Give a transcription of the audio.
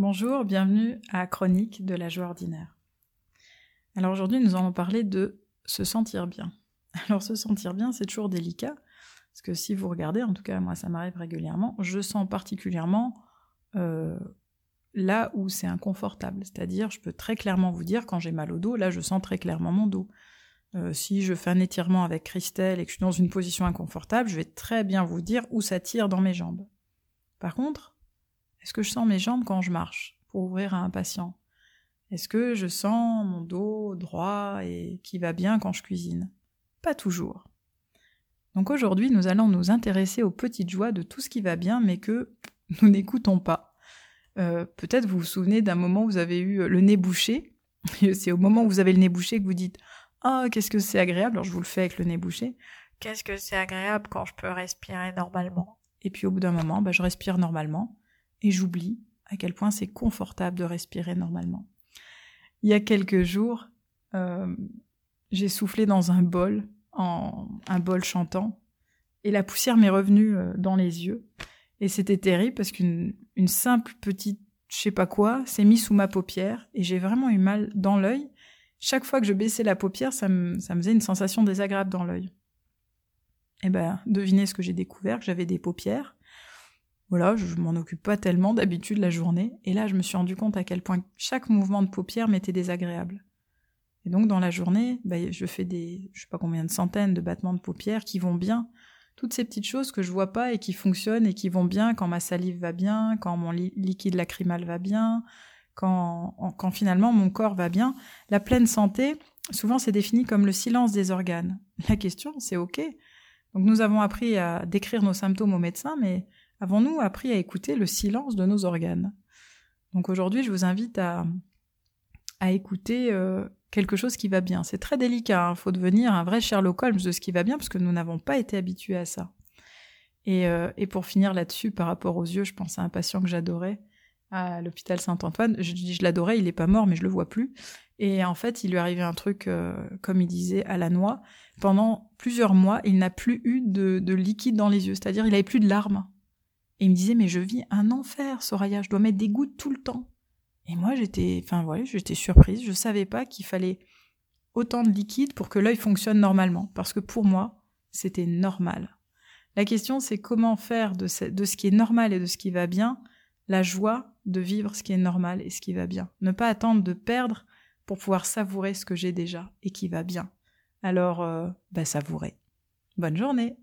Bonjour, bienvenue à Chronique de la joie ordinaire. Alors aujourd'hui, nous allons parler de se sentir bien. Alors se sentir bien, c'est toujours délicat, parce que si vous regardez, en tout cas moi ça m'arrive régulièrement, je sens particulièrement euh, là où c'est inconfortable. C'est-à-dire, je peux très clairement vous dire, quand j'ai mal au dos, là je sens très clairement mon dos. Euh, si je fais un étirement avec Christelle et que je suis dans une position inconfortable, je vais très bien vous dire où ça tire dans mes jambes. Par contre, est-ce que je sens mes jambes quand je marche pour ouvrir à un patient? Est-ce que je sens mon dos droit et qui va bien quand je cuisine? Pas toujours. Donc aujourd'hui, nous allons nous intéresser aux petites joies de tout ce qui va bien, mais que nous n'écoutons pas. Euh, peut-être vous vous souvenez d'un moment où vous avez eu le nez bouché. C'est au moment où vous avez le nez bouché que vous dites Ah, qu'est-ce que c'est agréable Alors je vous le fais avec le nez bouché. Qu'est-ce que c'est agréable quand je peux respirer normalement? Et puis au bout d'un moment, bah, je respire normalement et j'oublie à quel point c'est confortable de respirer normalement. Il y a quelques jours, euh, j'ai soufflé dans un bol, en un bol chantant, et la poussière m'est revenue euh, dans les yeux. Et c'était terrible parce qu'une simple petite je sais pas quoi s'est mis sous ma paupière et j'ai vraiment eu mal dans l'œil. Chaque fois que je baissais la paupière, ça me, ça me faisait une sensation désagréable dans l'œil. Eh ben, devinez ce que j'ai découvert, que j'avais des paupières voilà, je m'en occupe pas tellement d'habitude la journée, et là je me suis rendu compte à quel point chaque mouvement de paupière m'était désagréable. Et donc dans la journée, bah, je fais des, je sais pas combien de centaines de battements de paupières qui vont bien, toutes ces petites choses que je vois pas et qui fonctionnent et qui vont bien quand ma salive va bien, quand mon liquide lacrymal va bien, quand, quand finalement mon corps va bien. La pleine santé, souvent c'est défini comme le silence des organes. La question c'est ok. Donc nous avons appris à décrire nos symptômes aux médecins, mais avons-nous appris à écouter le silence de nos organes? Donc aujourd'hui, je vous invite à, écouter euh, quelque chose qui va bien. C'est très délicat, il hein. faut devenir un vrai Sherlock Holmes de ce qui va bien, parce que nous n'avons pas été habitués à ça. Et, euh, pour finir là-dessus, par rapport aux yeux, je pense à un patient que j'adorais à l'hôpital Saint-Antoine. Je dis je l'adorais, il n'est pas mort, mais je le vois plus. Et en fait, il lui arrivait un truc, euh, comme il disait, à la noix. Pendant plusieurs mois, il n'a plus eu de, de liquide dans les yeux, c'est-à-dire il n'avait plus de larmes. Et il me disait, mais je vis un enfer, Soraya, je dois mettre des gouttes tout le temps. Et moi, j'étais, enfin voilà, j'étais surprise, je savais pas qu'il fallait autant de liquide pour que l'œil fonctionne normalement, parce que pour moi, c'était normal. La question, c'est comment faire de ce, qui est normal et de ce qui va bien la joie de vivre ce qui est normal et ce qui va bien. Ne pas attendre de perdre pour pouvoir savourer ce que j'ai déjà et qui va bien. Alors, euh, bah, savourer. Bonne journée